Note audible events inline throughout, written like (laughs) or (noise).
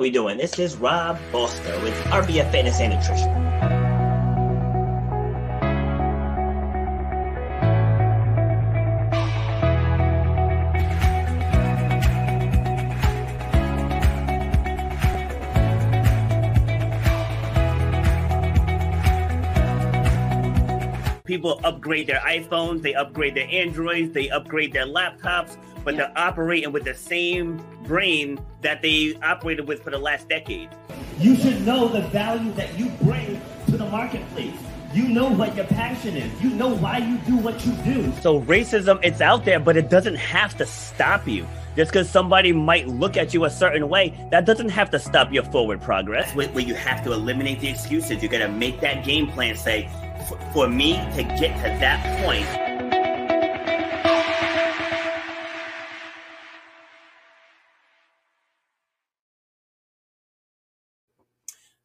We doing? This is Rob Foster with RBF Fitness and Nutrition. people upgrade their iPhones, they upgrade their Androids, they upgrade their laptops, but yeah. they're operating with the same brain that they operated with for the last decade. You should know the value that you bring to the marketplace. You know what your passion is. You know why you do what you do. So racism, it's out there, but it doesn't have to stop you. Just because somebody might look at you a certain way, that doesn't have to stop your forward progress. Where, where you have to eliminate the excuses. You got to make that game plan. Say, for me to get to that point.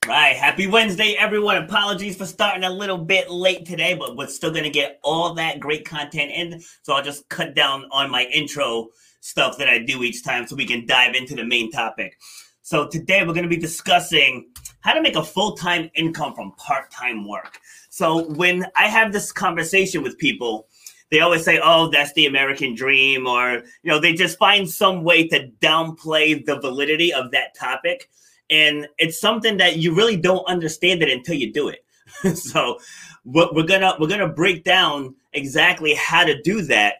Right. Happy Wednesday, everyone. Apologies for starting a little bit late today, but we're still going to get all that great content in. So I'll just cut down on my intro stuff that I do each time so we can dive into the main topic. So today we're going to be discussing how to make a full time income from part time work. So when I have this conversation with people, they always say, "Oh, that's the American dream," or you know, they just find some way to downplay the validity of that topic, and it's something that you really don't understand it until you do it. (laughs) so we're gonna we're gonna break down exactly how to do that,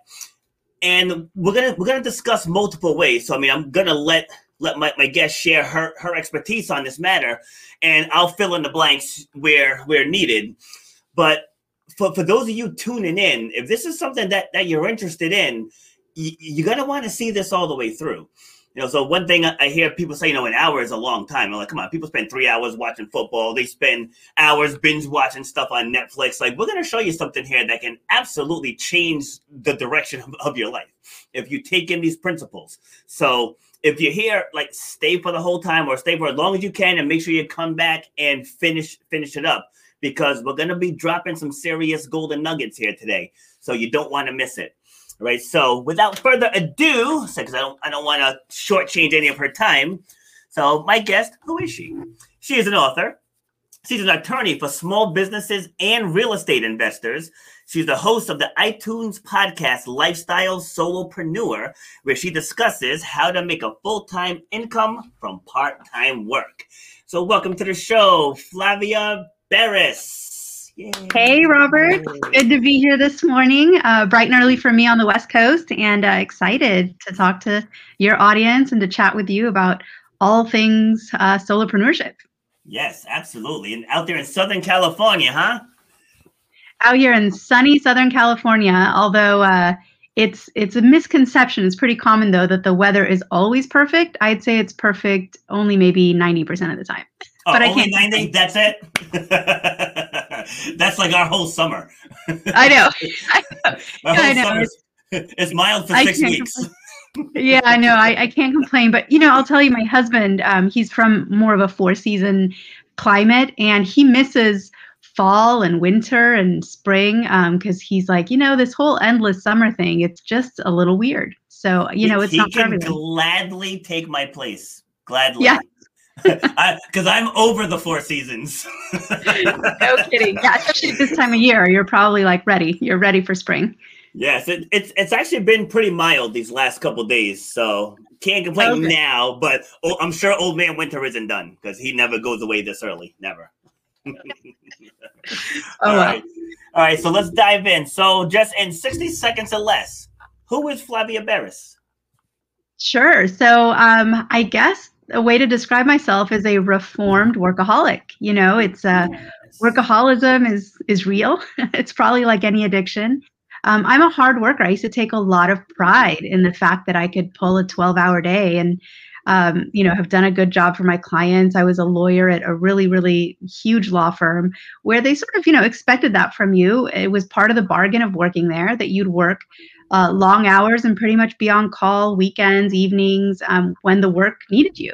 and we're gonna we're gonna discuss multiple ways. So I mean, I'm gonna let let my, my guest share her her expertise on this matter, and I'll fill in the blanks where where needed. But for, for those of you tuning in, if this is something that, that you're interested in, you, you're going to want to see this all the way through. You know, so one thing I hear people say, you know, an hour is a long time. I'm like, come on, people spend three hours watching football. They spend hours binge watching stuff on Netflix. Like, we're going to show you something here that can absolutely change the direction of, of your life if you take in these principles. So if you're here, like, stay for the whole time or stay for as long as you can and make sure you come back and finish finish it up because we're going to be dropping some serious golden nuggets here today. So you don't want to miss it. Right. So without further ado, because I don't, I don't want to shortchange any of her time. So my guest, who is she? She is an author. She's an attorney for small businesses and real estate investors. She's the host of the iTunes podcast Lifestyle Solopreneur, where she discusses how to make a full time income from part time work. So, welcome to the show, Flavia Berys. Yay. Hey, Robert. Good to be here this morning, uh, bright and early for me on the West Coast, and uh, excited to talk to your audience and to chat with you about all things uh, solopreneurship. Yes, absolutely. And out there in Southern California, huh? Out here in sunny Southern California, although uh, it's it's a misconception. It's pretty common though that the weather is always perfect. I'd say it's perfect only maybe ninety percent of the time. Oh, but I can't. 90, that's it. (laughs) (laughs) that's like our whole summer. I know. (laughs) I know. (laughs) I know. It's, it's mild for six weeks. yeah, I know. I, I can't complain, but you know, I'll tell you, my husband, um, he's from more of a four season climate, and he misses fall and winter and spring because um, he's like, you know, this whole endless summer thing, it's just a little weird. So you know, it's he not can gladly take my place. Gladly. Yeah. (laughs) Because I'm over the four seasons. (laughs) no (laughs) kidding. Yeah, especially at this time of year, you're probably like ready. You're ready for spring. Yes, it, it's it's actually been pretty mild these last couple days, so can't complain okay. now. But oh, I'm sure Old Man Winter isn't done because he never goes away this early. Never. All oh, right. All right. So let's dive in. So, just in 60 seconds or less, who is Flavia Berys? Sure. So, um, I guess a way to describe myself is a reformed workaholic. You know, it's uh, yes. workaholism is is real. (laughs) it's probably like any addiction. Um, I'm a hard worker. I used to take a lot of pride in the fact that I could pull a 12 hour day and um, you know, have done a good job for my clients. I was a lawyer at a really, really huge law firm where they sort of, you know, expected that from you. It was part of the bargain of working there that you'd work uh, long hours and pretty much be on call weekends, evenings, um, when the work needed you.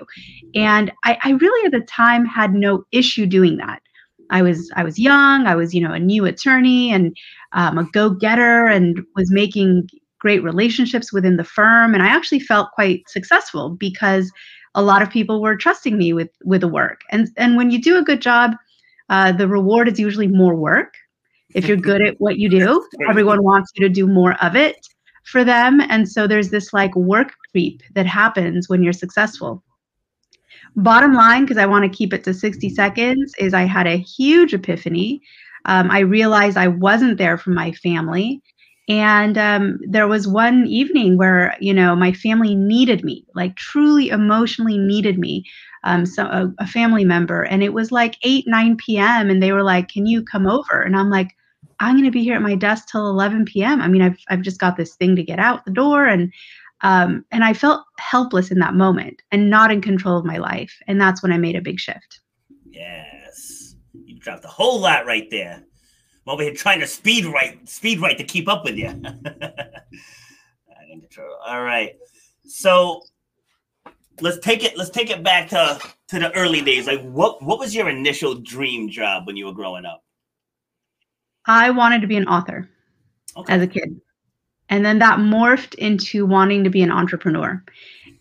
And I, I really, at the time, had no issue doing that. I was I was young. I was you know a new attorney and um, a go getter and was making great relationships within the firm. And i actually felt quite successful because a lot of people were trusting me with with the work. And and when you do a good job uh, the reward is usually more work. If you're good at what you do (laughs) everyone wants you to do more of it for them. And so there's this like work creep that happens when you're successful. Bottom line because i want to keep it to 60 seconds is i had a huge epiphany. Um, i realized i wasn't there for my family and um, there was one evening where, you know, my family needed me, like truly emotionally needed me, um, so a, a family member. And it was like 8, 9 p.m. And they were like, Can you come over? And I'm like, I'm going to be here at my desk till 11 p.m. I mean, I've, I've just got this thing to get out the door. And, um, and I felt helpless in that moment and not in control of my life. And that's when I made a big shift. Yes. You dropped a whole lot right there. I'm over here trying to speed right, speed right to keep up with you. (laughs) All right. So let's take it. Let's take it back to to the early days. Like, what what was your initial dream job when you were growing up? I wanted to be an author okay. as a kid, and then that morphed into wanting to be an entrepreneur.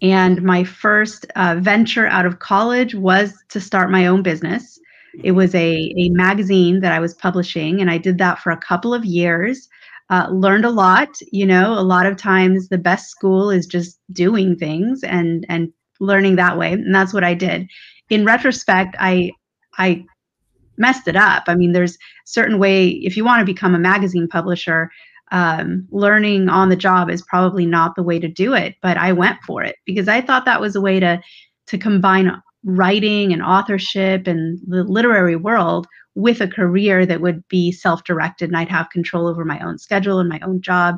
And my first uh, venture out of college was to start my own business. It was a, a magazine that I was publishing, and I did that for a couple of years. Uh, learned a lot. You know, a lot of times the best school is just doing things and and learning that way, and that's what I did. In retrospect, I I messed it up. I mean, there's certain way if you want to become a magazine publisher, um, learning on the job is probably not the way to do it. But I went for it because I thought that was a way to to combine writing and authorship and the literary world with a career that would be self-directed and I'd have control over my own schedule and my own job.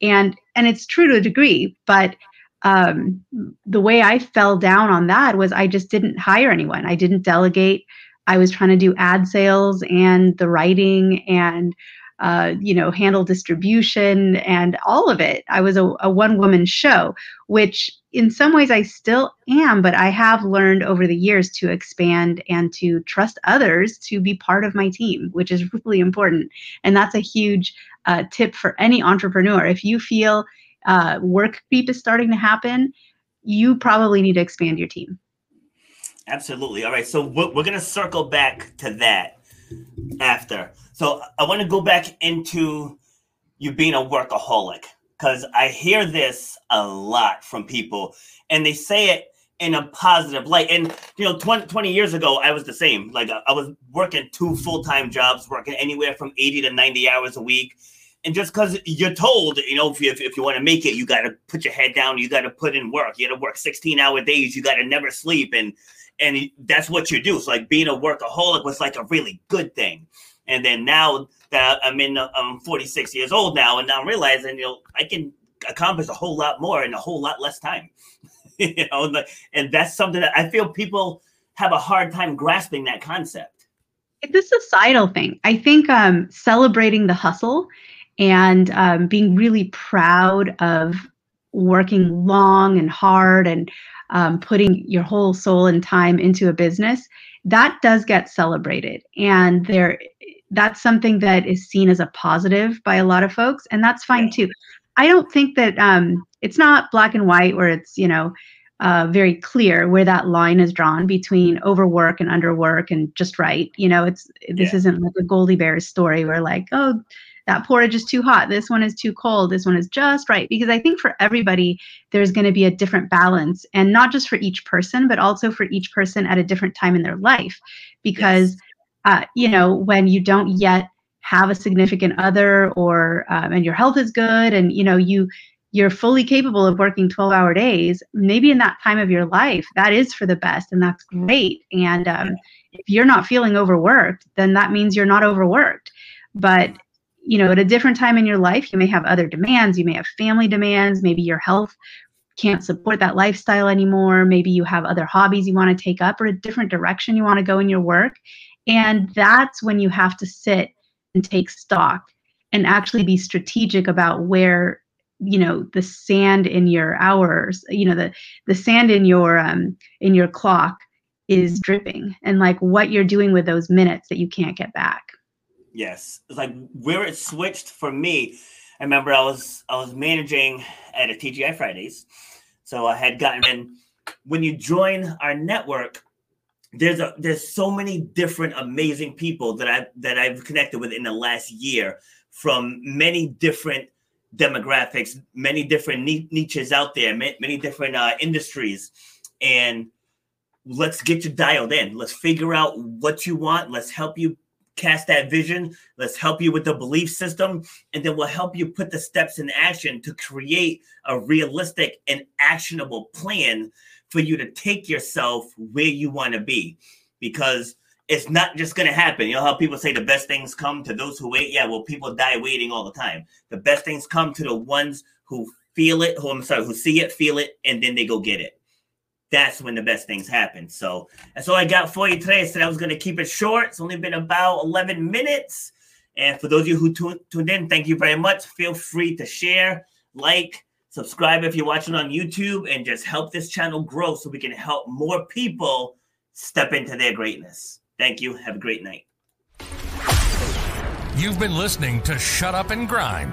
And and it's true to a degree, but um, the way I fell down on that was I just didn't hire anyone. I didn't delegate. I was trying to do ad sales and the writing and uh, you know handle distribution and all of it. I was a, a one woman show, which in some ways I still am, but I have learned over the years to expand and to trust others to be part of my team, which is really important. And that's a huge uh, tip for any entrepreneur. If you feel uh, work creep is starting to happen, you probably need to expand your team. Absolutely. All right. So we're, we're going to circle back to that after. So I want to go back into you being a workaholic because I hear this a lot from people and they say it in a positive light. And, you know, 20, 20 years ago, I was the same. Like, I was working two full time jobs, working anywhere from 80 to 90 hours a week. And just because you're told, you know, if you, if, if you want to make it, you got to put your head down, you got to put in work, you got to work 16 hour days, you got to never sleep. And, and that's what you do. So, like, being a workaholic was like a really good thing. And then now that I'm in, I'm 46 years old now, and now I'm realizing, you know, I can accomplish a whole lot more in a whole lot less time. (laughs) you know, and that's something that I feel people have a hard time grasping that concept. It's a societal thing. I think um, celebrating the hustle and um, being really proud of working long and hard and um, putting your whole soul and time into a business that does get celebrated. And there that's something that is seen as a positive by a lot of folks and that's fine too. I don't think that um, it's not black and white where it's you know uh, very clear where that line is drawn between overwork and underwork and just right. You know it's this yeah. isn't like a goldie bears story where like oh that porridge is too hot this one is too cold this one is just right. Because i think for everybody there's going to be a different balance and not just for each person but also for each person at a different time in their life. Because yes. uh, you know, when you don't yet have a significant other or um, and your health is good and you know you you're fully capable of working 12 hour days maybe in that time of your life that is for the best and that's great. And um, if you're not feeling overworked then that means you're not overworked. But you know at a different time in your life you may have other demands you may have family demands maybe your health can't support that lifestyle anymore maybe you have other hobbies you want to take up or a different direction you want to go in your work and that's when you have to sit and take stock and actually be strategic about where you know the sand in your hours you know the the sand in your um in your clock is dripping and like what you're doing with those minutes that you can't get back yes it's like where it switched for me i remember i was i was managing at a tgi fridays so i had gotten in when you join our network there's a there's so many different amazing people that I that I've connected with in the last year from many different demographics, many different niches out there, many different uh, industries, and let's get you dialed in. Let's figure out what you want. Let's help you cast that vision. Let's help you with the belief system, and then we'll help you put the steps in action to create a realistic and actionable plan for you to take yourself where you want to be because it's not just going to happen. You know how people say the best things come to those who wait? Yeah, well, people die waiting all the time. The best things come to the ones who feel it, who I'm sorry, who see it, feel it, and then they go get it. That's when the best things happen. So that's all I got for you today. I said I was going to keep it short. It's only been about 11 minutes. And for those of you who tuned, tuned in, thank you very much. Feel free to share, like, subscribe if you're watching on YouTube, and just help this channel grow so we can help more people step into their greatness. Thank you. Have a great night. You've been listening to Shut Up and Grind.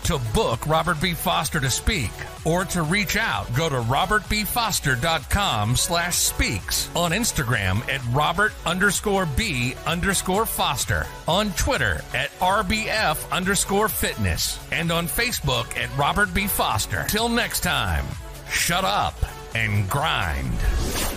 To book Robert B. Foster to speak or to reach out, go to robertbfoster.com slash speaks on Instagram at robert underscore b underscore foster on Twitter at RBF underscore fitness, and on Facebook at Robert B. Foster. Till next time, shut up and grind.